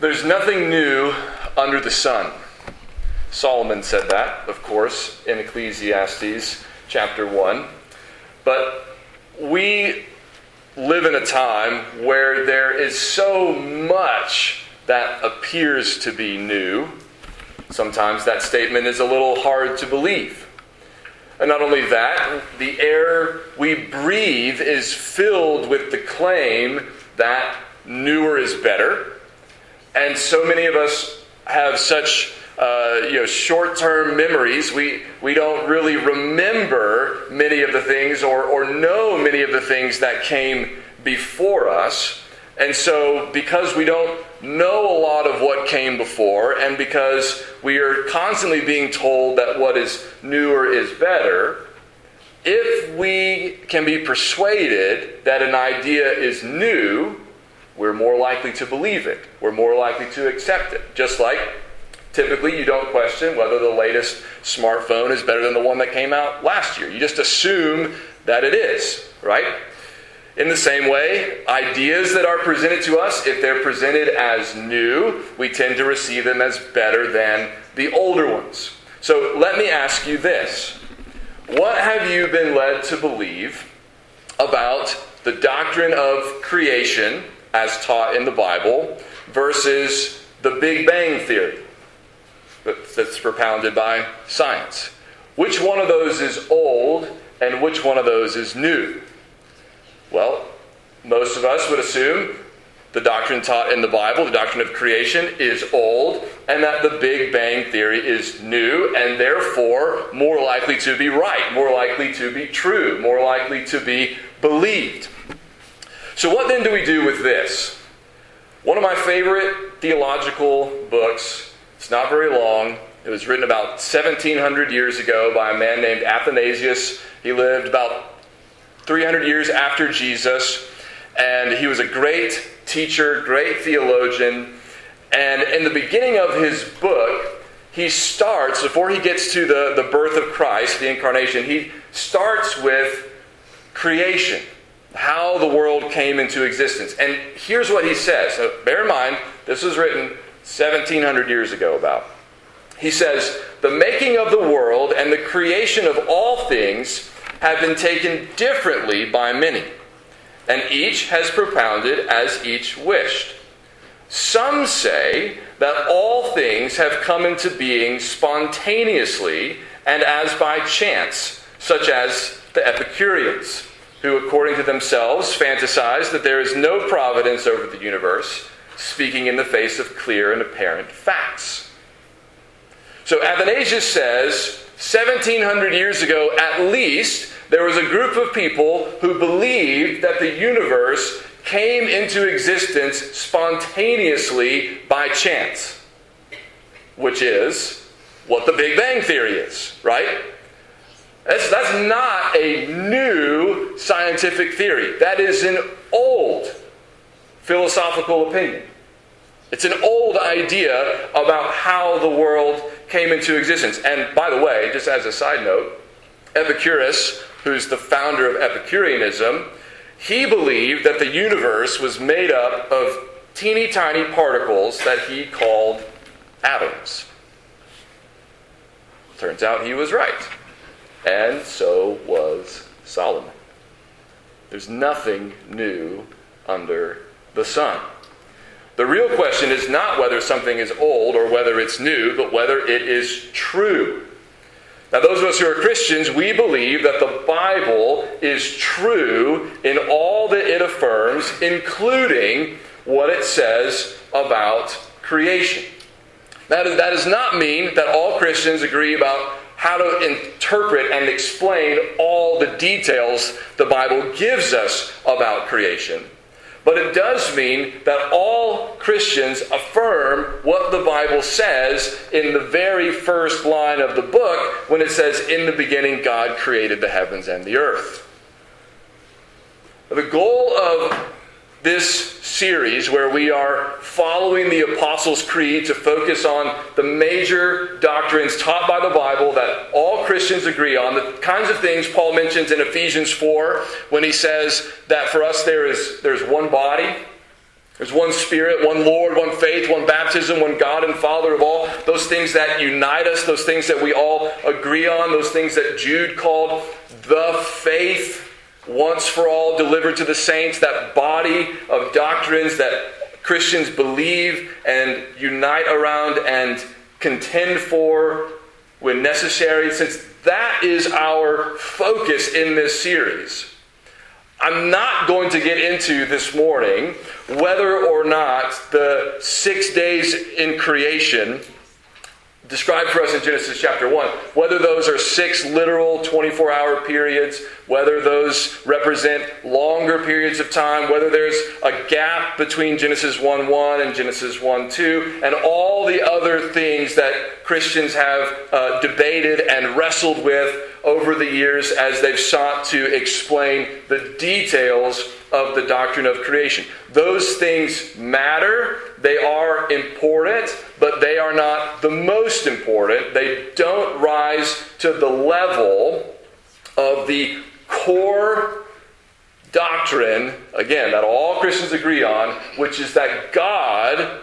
There's nothing new under the sun. Solomon said that, of course, in Ecclesiastes chapter 1. But we live in a time where there is so much that appears to be new. Sometimes that statement is a little hard to believe. And not only that, the air we breathe is filled with the claim that newer is better. And so many of us have such uh, you know, short-term memories. We, we don't really remember many of the things or, or know many of the things that came before us. And so, because we don't know a lot of what came before, and because we are constantly being told that what is newer is better, if we can be persuaded that an idea is new, we're more likely to believe it. We're more likely to accept it. Just like typically you don't question whether the latest smartphone is better than the one that came out last year. You just assume that it is, right? In the same way, ideas that are presented to us, if they're presented as new, we tend to receive them as better than the older ones. So let me ask you this What have you been led to believe about the doctrine of creation as taught in the Bible versus the Big Bang Theory that's propounded by science? Which one of those is old and which one of those is new? Well, most of us would assume the doctrine taught in the Bible, the doctrine of creation, is old, and that the Big Bang Theory is new, and therefore more likely to be right, more likely to be true, more likely to be believed. So, what then do we do with this? One of my favorite theological books, it's not very long, it was written about 1700 years ago by a man named Athanasius. He lived about 300 years after Jesus, and he was a great teacher, great theologian. And in the beginning of his book, he starts, before he gets to the, the birth of Christ, the incarnation, he starts with creation, how the world came into existence. And here's what he says. So bear in mind, this was written 1700 years ago about. He says, The making of the world and the creation of all things have been taken differently by many, and each has propounded as each wished. Some say that all things have come into being spontaneously and as by chance, such as the Epicureans, who, according to themselves, fantasize that there is no providence over the universe, speaking in the face of clear and apparent facts. So Athanasius says 1700 years ago, at least, there was a group of people who believed that the universe came into existence spontaneously by chance, which is what the Big Bang Theory is, right? That's, that's not a new scientific theory. That is an old philosophical opinion. It's an old idea about how the world came into existence. And by the way, just as a side note, Epicurus, who's the founder of Epicureanism, he believed that the universe was made up of teeny tiny particles that he called atoms. Turns out he was right. And so was Solomon. There's nothing new under the sun. The real question is not whether something is old or whether it's new, but whether it is true. Now, those of us who are Christians, we believe that the Bible is true in all that it affirms, including what it says about creation. That, is, that does not mean that all Christians agree about how to interpret and explain all the details the Bible gives us about creation. But it does mean that all Christians affirm what the Bible says in the very first line of the book when it says, In the beginning, God created the heavens and the earth. The goal of this series, where we are following the Apostles' Creed to focus on the major doctrines taught by the Bible that all Christians agree on, the kinds of things Paul mentions in Ephesians 4 when he says that for us there is there's one body, There's one Spirit, one Lord, one faith, one baptism, one God and Father of all. Those things that unite us, those things that we all agree on, those things that Jude called the faith once for all delivered to the saints, that body of doctrines that Christians believe and unite around and contend for when necessary, since that is our focus in this series. I'm not going to get into this morning whether or not the six days in creation described for us in Genesis chapter 1, whether those are six literal 24 hour periods, whether those represent longer periods of time, whether there's a gap between Genesis 1 1 and Genesis 1 2, and all the other things that Christians have uh, debated and wrestled with over the years as they've sought to explain the details of the doctrine of creation. Those things matter, they are important, but they are not the most important. They don't rise to the level of the core doctrine, again, that all Christians agree on, which is that God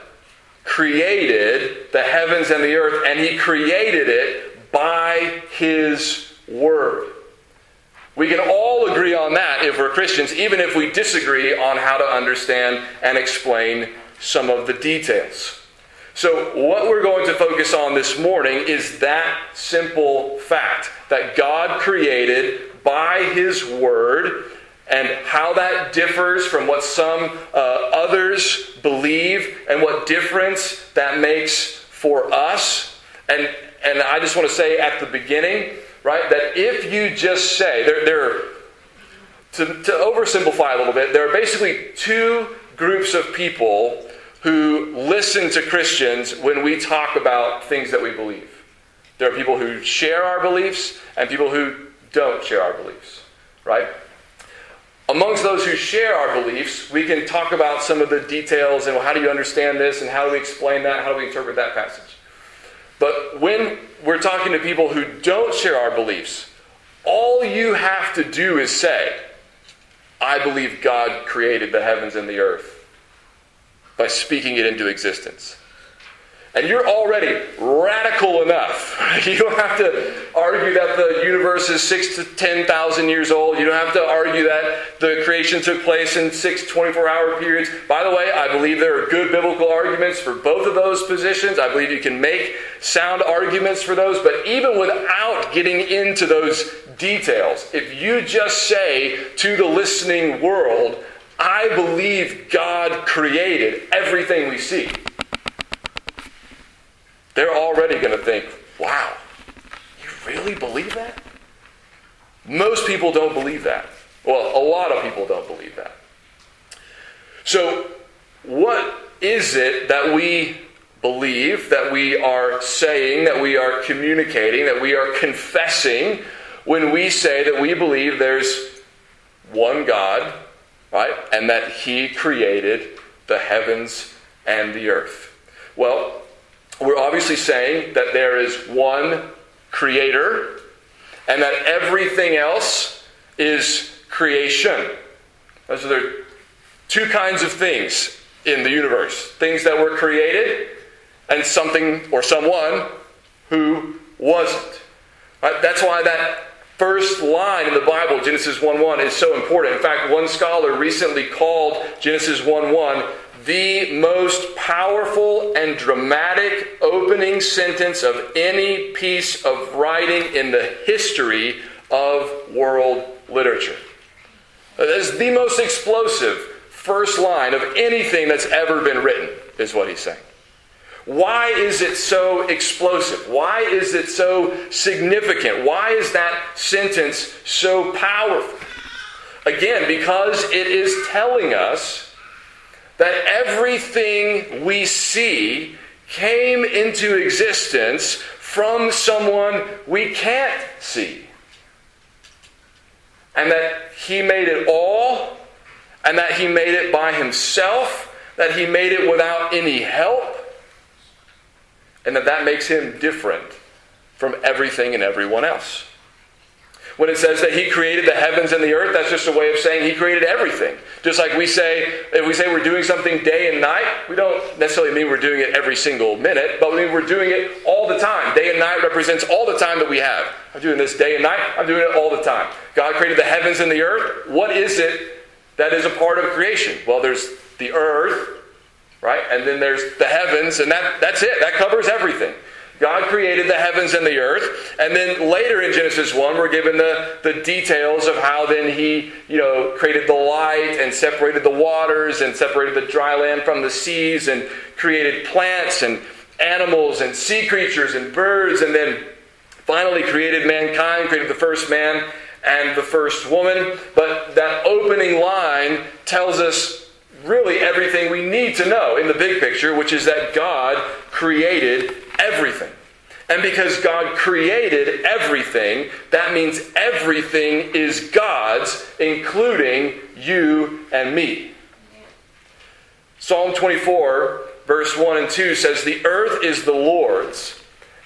created the heavens and the earth, and He created it by His Word. We can all agree on that if we're Christians, even if we disagree on how to understand and explain some of the details. So, what we're going to focus on this morning is that simple fact that God created by His Word and how that differs from what some uh, others believe and what difference that makes for us. And, and I just want to say at the beginning, right, that if you just say, there, there to, to oversimplify a little bit, there are basically two groups of people who listen to Christians when we talk about things that we believe. There are people who share our beliefs and people who don't share our beliefs, right? Amongst those who share our beliefs, we can talk about some of the details and how do you understand this and how do we explain that, how do we interpret that passage. But when we're talking to people who don't share our beliefs, all you have to do is say, I believe God created the heavens and the earth by speaking it into existence. And you're already radical enough. You don't have to argue that the universe is six to 10,000 years old. You don't have to argue that the creation took place in six 24 hour periods. By the way, I believe there are good biblical arguments for both of those positions. I believe you can make sound arguments for those. But even without getting into those details, if you just say to the listening world, I believe God created everything we see. They're already going to think, wow, you really believe that? Most people don't believe that. Well, a lot of people don't believe that. So, what is it that we believe, that we are saying, that we are communicating, that we are confessing when we say that we believe there's one God right? And that He created the heavens and the earth. Well, we're obviously saying that there is one creator and that everything else is creation. So there are two kinds of things in the universe things that were created and something or someone who wasn't. Right? That's why that first line in the Bible, Genesis 1 1, is so important. In fact, one scholar recently called Genesis 1 1 the most powerful and dramatic opening sentence of any piece of writing in the history of world literature. Is the most explosive first line of anything that's ever been written, is what he's saying. Why is it so explosive? Why is it so significant? Why is that sentence so powerful? Again, because it is telling us that everything we see came into existence from someone we can't see. And that he made it all, and that he made it by himself, that he made it without any help and that that makes him different from everything and everyone else. When it says that he created the heavens and the earth, that's just a way of saying he created everything. Just like we say, if we say we're doing something day and night, we don't necessarily mean we're doing it every single minute, but we mean we're doing it all the time. Day and night represents all the time that we have. I'm doing this day and night, I'm doing it all the time. God created the heavens and the earth. What is it that is a part of creation? Well, there's the earth, right? And then there's the heavens, and that, that's it. That covers everything. God created the heavens and the earth. And then later in Genesis 1, we're given the, the details of how then he, you know, created the light and separated the waters and separated the dry land from the seas and created plants and animals and sea creatures and birds and then finally created mankind, created the first man and the first woman. But that opening line tells us really everything we need to know in the big picture, which is that God created everything. And because God created everything, that means everything is God's, including you and me. Psalm 24, verse 1 and 2 says, The earth is the Lord's,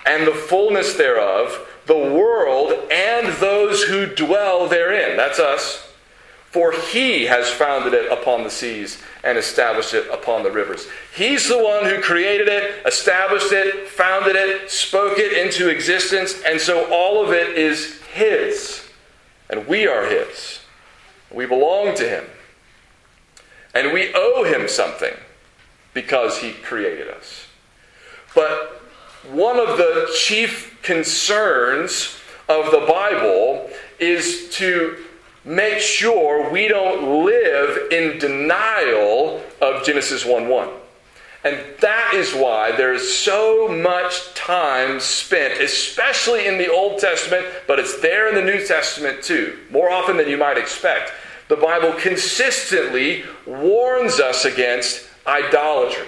and the fullness thereof, the world, and those who dwell therein. That's us. For he has founded it upon the seas and established it upon the rivers. He's the one who created it, established it, founded it, spoke it into existence, and so all of it is his. And we are his. We belong to him. And we owe him something because he created us. But one of the chief concerns of the Bible is to make sure we don't live in denial of Genesis 1 1. And that is why there's so much time spent, especially in the Old Testament, but it's there in the New Testament too, more often than you might expect. The Bible consistently warns us against idolatry.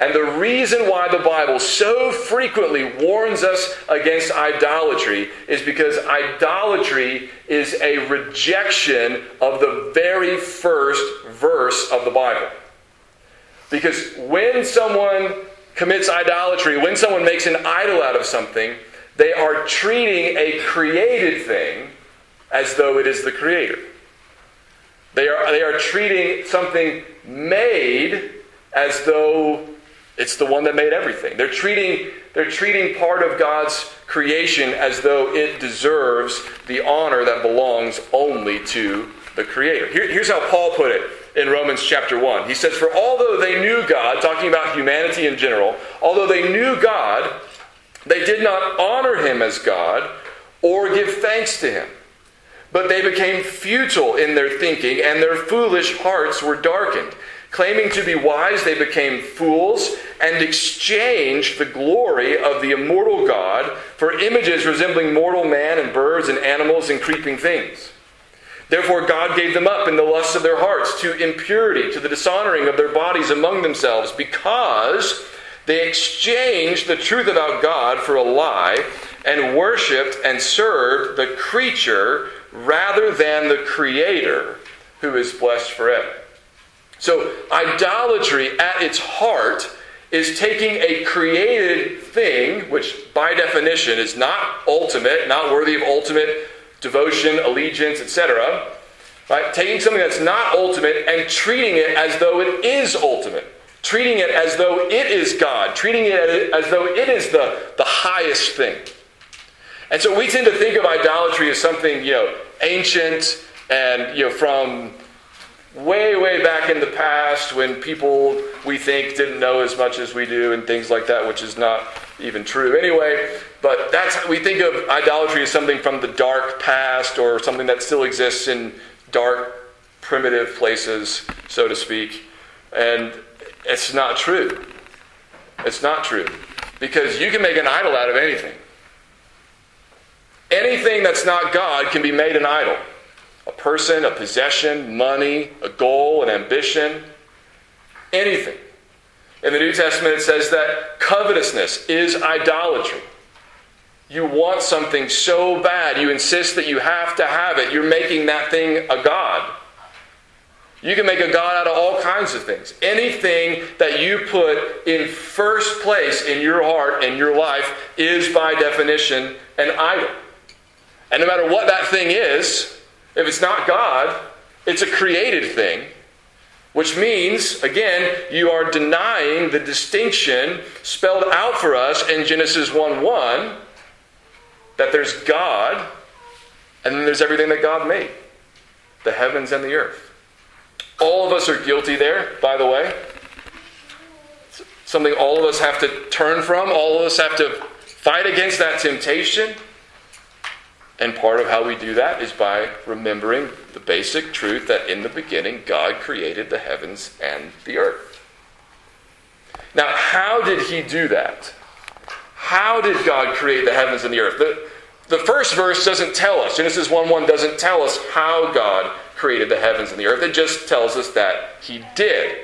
And the reason why the Bible so frequently warns us against idolatry is because idolatry is a rejection of the very first verse of the Bible. Because when someone commits idolatry, when someone makes an idol out of something, they are treating a created thing as though it is the creator. They are, they are treating something made as though it's the one that made everything. They're treating, they're treating part of God's creation as though it deserves the honor that belongs only to the Creator. Here, here's how Paul put it in Romans chapter 1. He says, For although they knew God, talking about humanity in general, although they knew God, they did not honor him as God or give thanks to him. But they became futile in their thinking, and their foolish hearts were darkened. Claiming to be wise, they became fools and exchanged the glory of the immortal God for images resembling mortal man and birds and animals and creeping things. Therefore, God gave them up in the lusts of their hearts to impurity, to the dishonoring of their bodies among themselves, because they exchanged the truth about God for a lie and worshiped and served the creature rather than the Creator, who is blessed forever. So, idolatry at its heart is taking a created thing, which by definition is not ultimate, not worthy of ultimate devotion, allegiance, etc. Right? Taking something that's not ultimate and treating it as though it is ultimate. Treating it as though it is God. Treating it as though it is the, the highest thing. And so we tend to think of idolatry as something, you know, ancient and, you know, from way, way back in the past when people we think didn't know as much as we do and things like that, which is not even true anyway. But that's we think of idolatry as something from the dark past or something that still exists in dark, primitive places, so to speak. And it's not true. It's not true. Because you can make an idol out of anything. Anything that's not God can be made an idol a person, a possession, money, a goal, an ambition, anything. In the New Testament, it says that covetousness is idolatry. You want something so bad, you insist that you have to have it. You're making that thing a God. You can make a God out of all kinds of things. Anything that you put in first place in your heart and your life is, by definition, an idol. And no matter what that thing is, if it's not God, it's a created thing. Which means, again, you are denying the distinction spelled out for us in Genesis 1 1 that there's God and then there's everything that God made the heavens and the earth. All of us are guilty there, by the way. Something all of us have to turn from, all of us have to fight against that temptation. And part of how we do that is by remembering the basic truth that in the beginning God created the heavens and the earth. Now, how did he do that? How did God create the heavens and the earth? The, the first verse doesn't tell us. Genesis 1 1 doesn't tell us how God created the heavens and the earth. It just tells us that he did.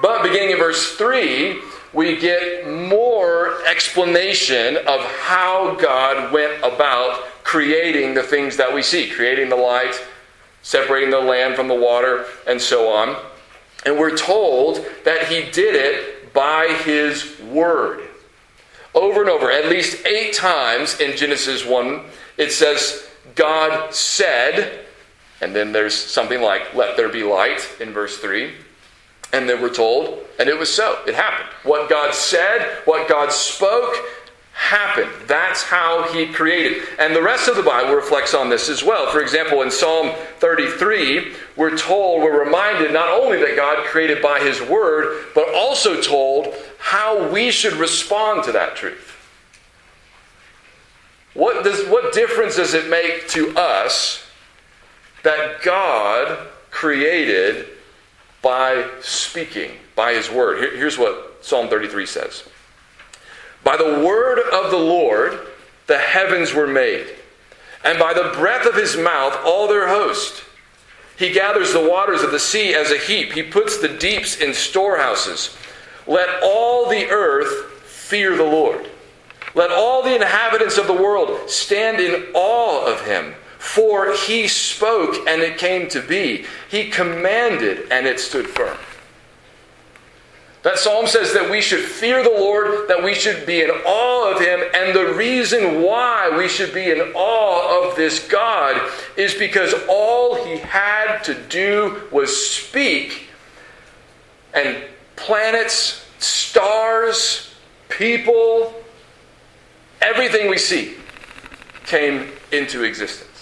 But beginning in verse 3, we get more explanation of how God went about creating the things that we see, creating the light, separating the land from the water, and so on. And we're told that he did it by his word. Over and over, at least eight times in Genesis 1, it says, God said, and then there's something like, let there be light in verse 3. And then we're told, and it was so. It happened. What God said, what God spoke, happened. That's how he created. And the rest of the Bible reflects on this as well. For example, in Psalm 33, we're told, we're reminded not only that God created by his word, but also told how we should respond to that truth. What, does, what difference does it make to us that God created by speaking, by his word? Here, here's what Psalm 33 says. By the word of the Lord, the heavens were made, and by the breath of his mouth, all their host. He gathers the waters of the sea as a heap, he puts the deeps in storehouses. Let all the earth fear the Lord. Let all the inhabitants of the world stand in awe of him. For he spoke and it came to be. He commanded and it stood firm. That psalm says that we should fear the Lord, that we should be in awe of Him, and the reason why we should be in awe of this God is because all He had to do was speak, and planets, stars, people, everything we see came into existence.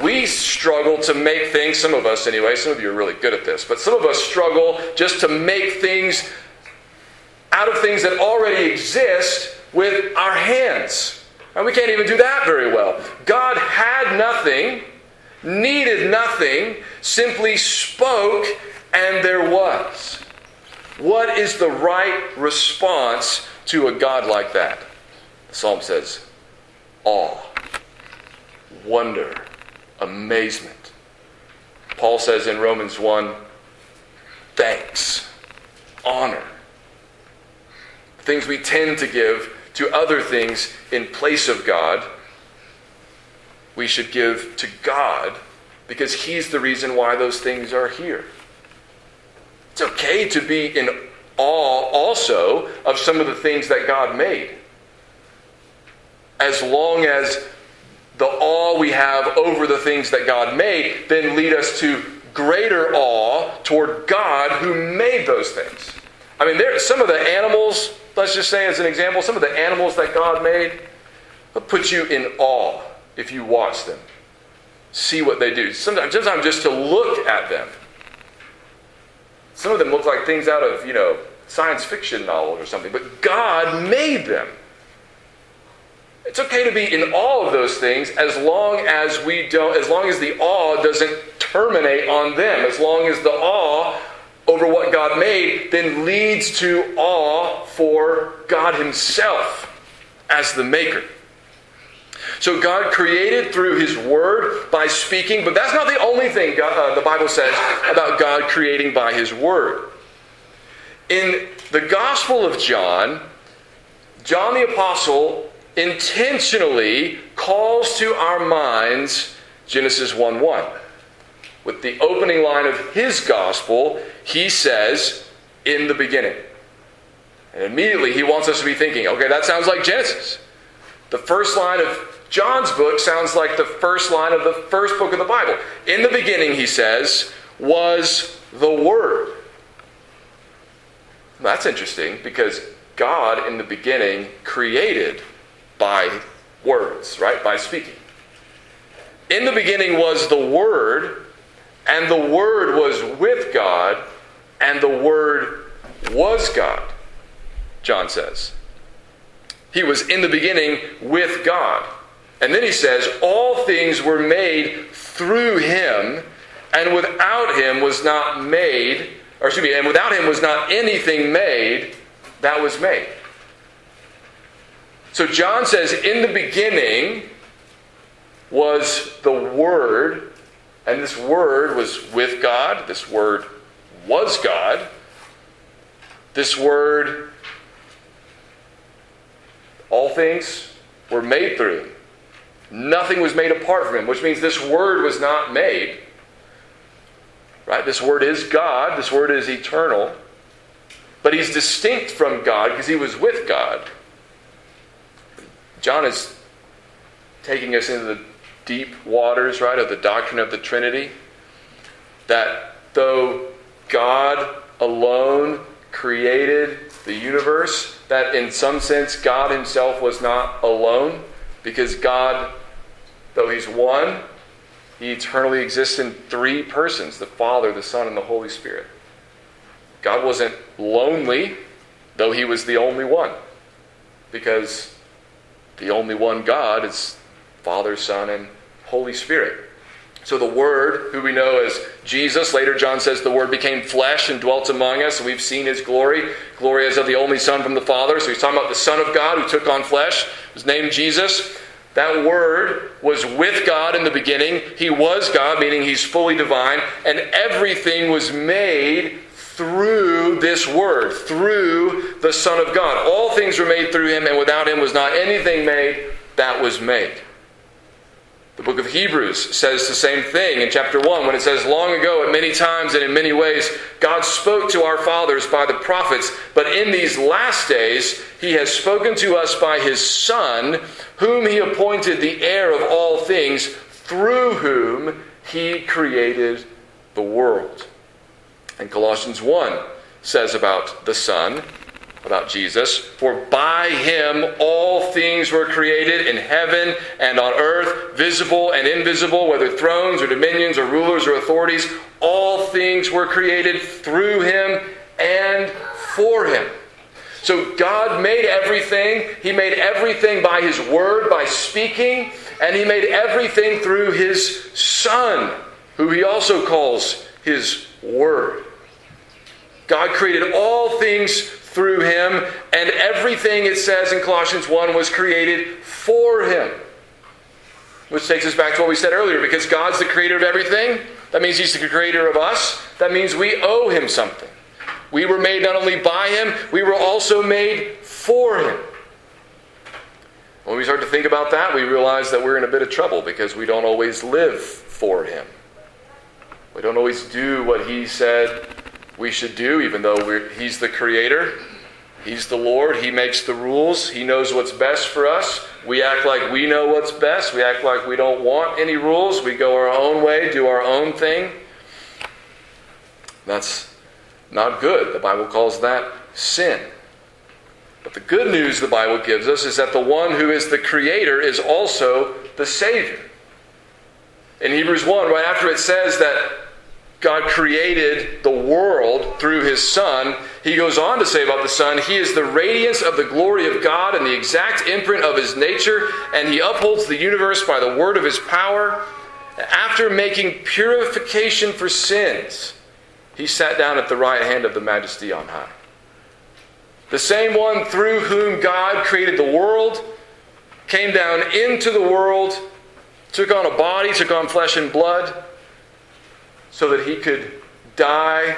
We struggle to make things, some of us anyway, some of you are really good at this, but some of us struggle just to make things out of things that already exist with our hands. And we can't even do that very well. God had nothing, needed nothing, simply spoke, and there was. What is the right response to a God like that? The psalm says, awe, wonder, amazement. Paul says in Romans 1 thanks, honor. Things we tend to give to other things in place of God, we should give to God because He's the reason why those things are here. It's okay to be in awe also of some of the things that God made. As long as the awe we have over the things that God made then lead us to greater awe toward God who made those things. I mean, there some of the animals, let's just say as an example, some of the animals that God made put you in awe if you watch them. See what they do. Sometimes, sometimes just to look at them. Some of them look like things out of, you know, science fiction novels or something, but God made them. It's okay to be in awe of those things as long as we don't, as long as the awe doesn't terminate on them, as long as the awe over what God made then leads to awe for God Himself as the Maker. So God created through His Word by speaking, but that's not the only thing God, uh, the Bible says about God creating by His Word. In the Gospel of John, John the Apostle intentionally calls to our minds Genesis 1 1. With the opening line of his gospel, he says, In the beginning. And immediately he wants us to be thinking, okay, that sounds like Genesis. The first line of John's book sounds like the first line of the first book of the Bible. In the beginning, he says, was the Word. That's interesting because God in the beginning created by words, right? By speaking. In the beginning was the Word, and the Word was with God, and the Word was God, John says. He was in the beginning with God. And then he says, All things were made through him, and without him was not made, or excuse me, and without him was not anything made that was made. So John says, In the beginning was the Word, and this Word was with God, this Word was God. This Word, all things were made through him. Nothing was made apart from him, which means this word was not made. Right? This word is God, this word is eternal. But he's distinct from God because he was with God. John is taking us into the deep waters, right, of the doctrine of the Trinity. That though God alone created the universe, that in some sense God himself was not alone because God Though he's one, he eternally exists in three persons the Father, the Son, and the Holy Spirit. God wasn't lonely, though he was the only one, because the only one God is Father, Son, and Holy Spirit. So the Word, who we know as Jesus, later John says the Word became flesh and dwelt among us, and we've seen his glory. Glory as of the only Son from the Father. So he's talking about the Son of God who took on flesh, was named Jesus. That Word was with God in the beginning. He was God, meaning He's fully divine, and everything was made through this Word, through the Son of God. All things were made through Him, and without Him was not anything made that was made. The book of Hebrews says the same thing in chapter 1 when it says, Long ago, at many times and in many ways, God spoke to our fathers by the prophets, but in these last days, He has spoken to us by His Son, whom He appointed the heir of all things, through whom He created the world. And Colossians 1 says about the Son, about Jesus. For by him all things were created in heaven and on earth, visible and invisible, whether thrones or dominions or rulers or authorities. All things were created through him and for him. So God made everything. He made everything by his word, by speaking, and he made everything through his Son, who he also calls his word. God created all things through him, and everything it says in Colossians 1 was created for him. Which takes us back to what we said earlier because God's the creator of everything. That means he's the creator of us. That means we owe him something. We were made not only by him, we were also made for him. When we start to think about that, we realize that we're in a bit of trouble because we don't always live for him. We don't always do what he said we should do, even though He's the Creator. He's the Lord. He makes the rules. He knows what's best for us. We act like we know what's best. We act like we don't want any rules. We go our own way, do our own thing. That's not good. The Bible calls that sin. But the good news the Bible gives us is that the one who is the Creator is also the Savior. In Hebrews 1, right after it says that God created the world through his Son, he goes on to say about the Son, He is the radiance of the glory of God and the exact imprint of his nature, and he upholds the universe by the word of his power. After making purification for sins, he sat down at the right hand of the majesty on high. The same one through whom God created the world came down into the world, took on a body, took on flesh and blood so that he could die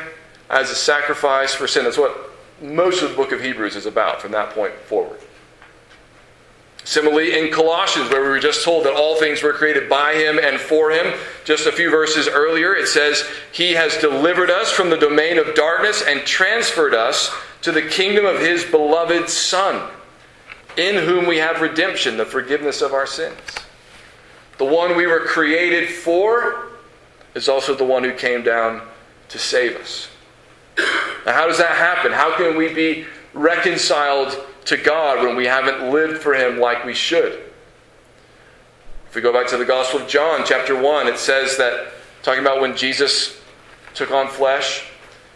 as a sacrifice for sin. That's what most of the book of Hebrews is about from that point forward. Similarly, in Colossians, where we were just told that all things were created by him and for him, just a few verses earlier, it says, He has delivered us from the domain of darkness and transferred us to the kingdom of his beloved Son. in whom we have redemption, the forgiveness of our sins. The one we were created for is also the one who came down to save us. Now, how does that happen? How can we be reconciled to God when we haven't lived for Him like we should? If we go back to the Gospel of John, chapter 1, it says that, talking about when Jesus took on flesh,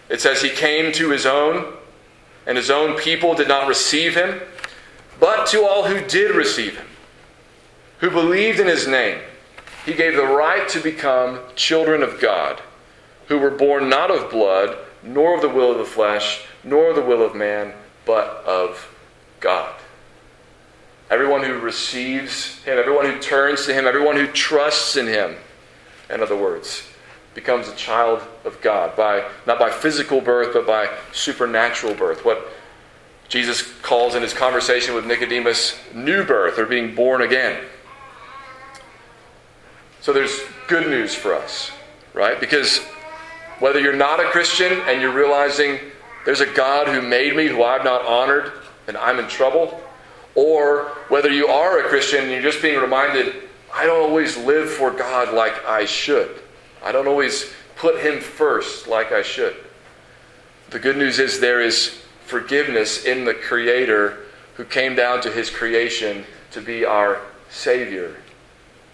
it says he came to his own, and his own people did not receive him, but to all who did receive him, who believed in his name, he gave the right to become children of God, who were born not of blood, nor of the will of the flesh, nor the will of man, but of God. Everyone who receives Him, everyone who turns to Him, everyone who trusts in Him, in other words, becomes a child of God by not by physical birth, but by supernatural birth. What Jesus calls in his conversation with Nicodemus new birth or being born again. So there's good news for us, right? Because whether you're not a Christian and you're realizing there's a God who made me who I've not honored and I'm in trouble, or whether you are a Christian and you're just being reminded, I don't always live for God like I should. I don't always put Him first like I should. The good news is there is forgiveness in the Creator who came down to His creation to be our Savior,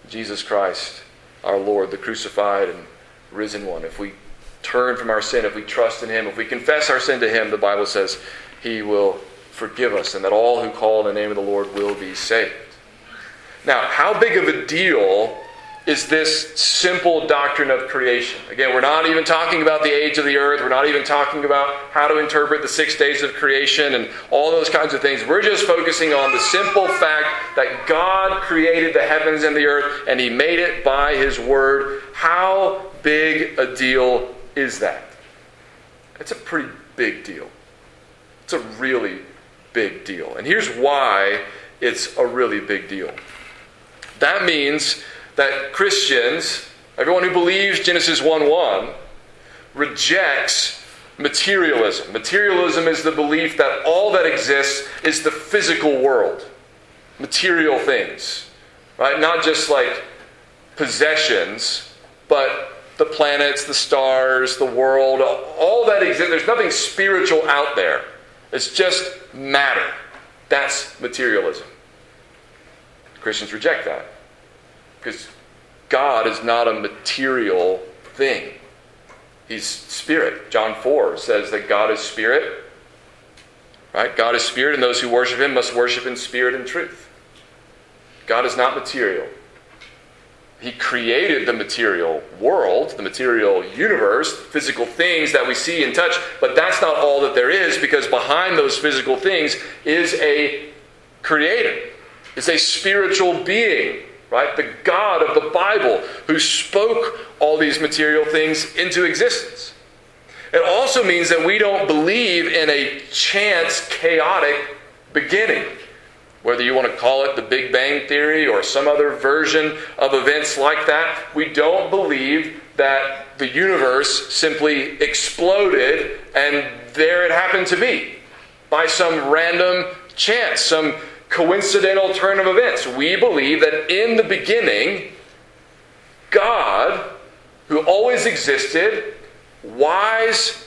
Jesus Christ, our Lord, the crucified and risen one. If we turn from our sin, if we trust in Him, if we confess our sin to Him, the Bible says He will forgive us, and that all who call in the name of the Lord will be saved. Now, how big of a deal is this simple doctrine of creation? Again, we're not even talking about the age of the earth. We're not even talking about how to interpret the six days of creation and all those kinds of things. We're just focusing on the simple fact that God created the heavens and the earth and He made it by His Word. How big a deal is that? It's a pretty big deal. It's a really big deal. And here's why it's a really big deal. That means that Christians, everyone who believes Genesis 1 1, rejects materialism. Materialism is the belief that all that exists is the physical world, material things, right? Not just like possessions, but the planets, the stars, the world, all that exists. There's nothing spiritual out there. It's just matter. That's materialism. Christians reject that because God is not a material thing. He's spirit. John 4 says that God is spirit. Right? God is spirit, and those who worship him must worship in spirit and truth. God is not material. He created the material world, the material universe, physical things that we see and touch, but that's not all that there is because behind those physical things is a creator, is a spiritual being, right? The God of the Bible who spoke all these material things into existence. It also means that we don't believe in a chance, chaotic beginning whether you want to call it the Big Bang Theory or some other version of events like that, we don't believe that the universe simply exploded and there it happened to be by some random chance, some coincidental turn of events. We believe that in the beginning, God, who always existed, wise,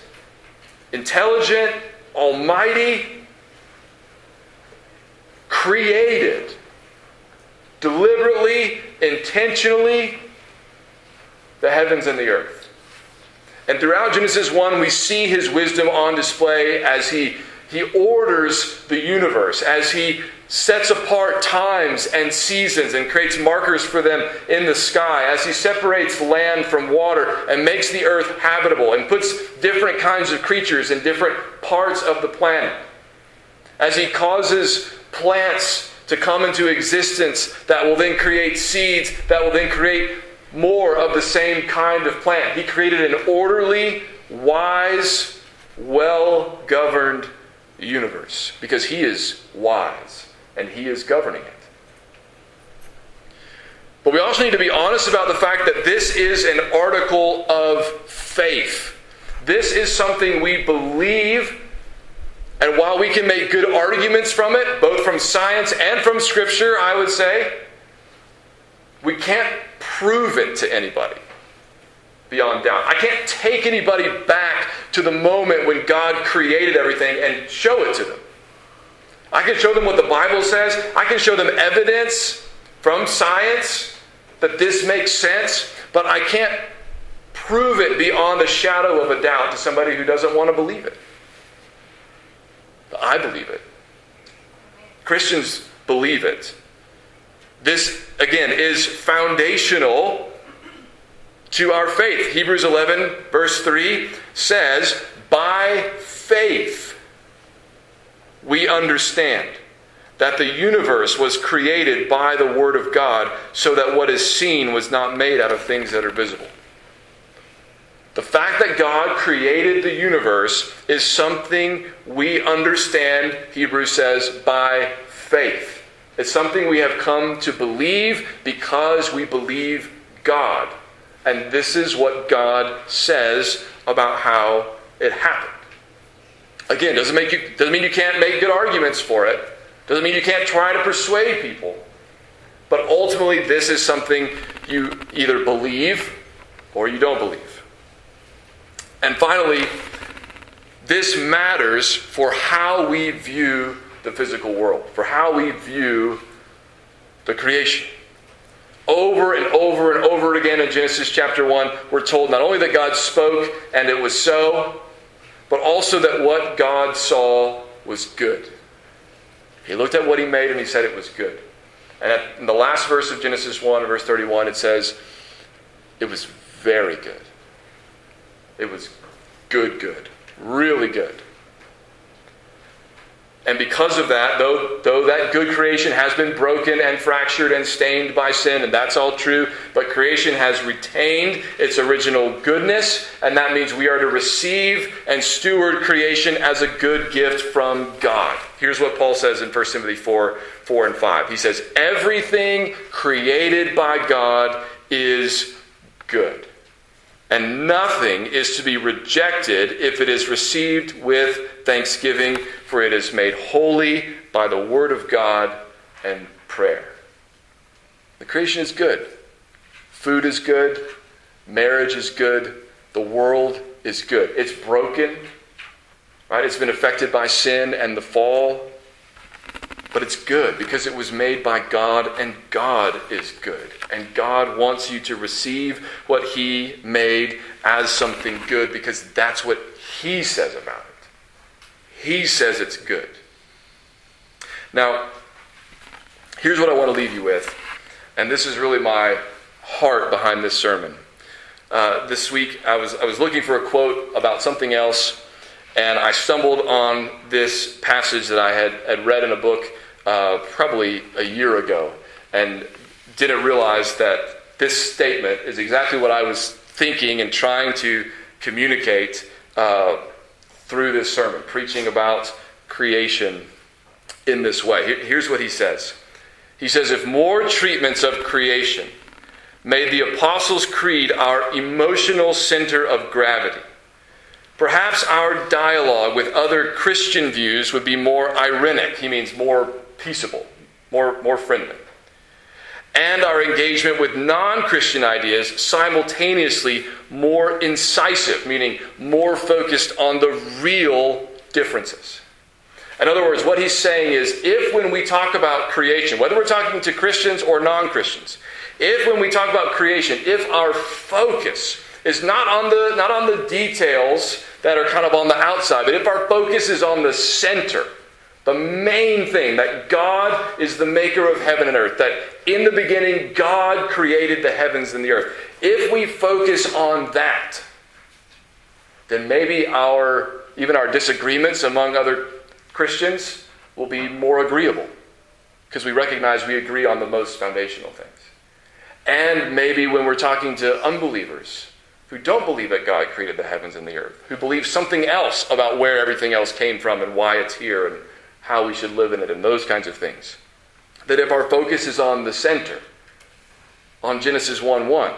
intelligent, almighty, created deliberately, intentionally, the heavens and the earth. And throughout Genesis 1, we see his wisdom on display as he, he orders the universe, as he sets apart times and seasons and creates markers for them in the sky, as he separates land from water and makes the earth habitable and puts different kinds of creatures in different parts of the planet, as he causes plants to come into existence that will then create seeds that will then create more of the same kind of plant. He created an orderly, wise, well governed universe because He is wise and He is governing it. But we also need to be honest about the fact that this is an article of faith. This is something we believe And while we can make good arguments from it, both from science and from Scripture, I would say, we can't prove it to anybody beyond doubt. I can't take anybody back to the moment when God created everything and show it to them. I can show them what the Bible says, I can show them evidence from science that this makes sense, but I can't prove it beyond a shadow of a doubt to somebody who doesn't want to believe it. I believe it. Christians believe it. This, again, is foundational to our faith. Hebrews 11, verse 3 says, By faith we understand that the universe was created by the Word of God, so that what is seen was not made out of things that are visible. The fact that God created the universe is something we understand, Hebrews says, by faith. It's something we have come to believe because we believe God. And this is what God says about how it happened. Again, doesn't make you doesn't mean you can't make good arguments for it. Doesn't mean you can't try to persuade people. But ultimately this is something you either believe or you don't believe. And finally, this matters for how we view the physical world, for how we view the creation. Over and over and over again in Genesis chapter 1, we're told not only that God spoke and it was so, but also that what God saw was good. He looked at what he made and he said it was good. And in the last verse of Genesis 1, verse 31, it says, it was very good. It was good, good. Really good. And because of that, though, though that good creation has been broken and fractured and stained by sin, and that's all true, but creation has retained its original goodness, and that means we are to receive and steward creation as a good gift from God. Here's what Paul says in 1 Timothy 4 4 and 5. He says, Everything created by God is good and nothing is to be rejected if it is received with thanksgiving, for it is made holy by the word of God and prayer. The creation is good. Food is good. Marriage is good. The world is good. It's broken, right? It's been affected by sin and the fall. But it's good because it was made by God, and God is good. And God wants you to receive what He made as something good because that's what He says about it. He says it's good. Now, here's what I want to leave you with, and this is really my heart behind this sermon. Uh, this week, I was, I was looking for a quote about something else, and I stumbled on this passage that I had, had read in a book uh, probably a year ago and didn't realize that this statement is exactly what I was thinking and trying to communicate uh, through this sermon, preaching about creation in this way. Here's what he says He says, If more treatments of creation made the Apostles' Creed our emotional center of gravity, perhaps our dialogue with other Christian views would be more irenic. He means more peaceable, more, more friendly and our engagement with non Christian ideas simultaneously more incisive, meaning more focused on the real differences. In other words, what he's saying is if when we talk about creation, whether we're talking to Christians or non Christians, if when we talk about creation, if our focus is not on the not on the details that are kind of on the outside, but if our focus is on the center, the main thing that God is the maker of heaven and earth, that in the beginning God created the heavens and the earth. If we focus on that, then maybe our even our disagreements among other Christians will be more agreeable because we recognize we agree on the most foundational things. And maybe when we're talking to unbelievers who don't believe that God created the heavens and the earth, who believe something else about where everything else came from and why it's here and how we should live in it, and those kinds of things. That if our focus is on the center, on Genesis 1 1,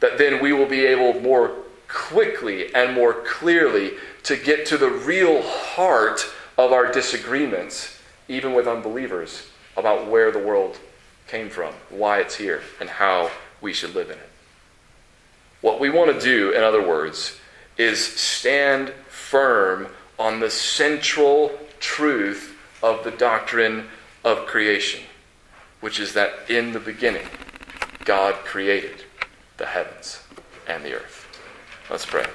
that then we will be able more quickly and more clearly to get to the real heart of our disagreements, even with unbelievers, about where the world came from, why it's here, and how we should live in it. What we want to do, in other words, is stand firm on the central truth of the doctrine of creation, which is that in the beginning, God created the heavens and the earth. Let's pray.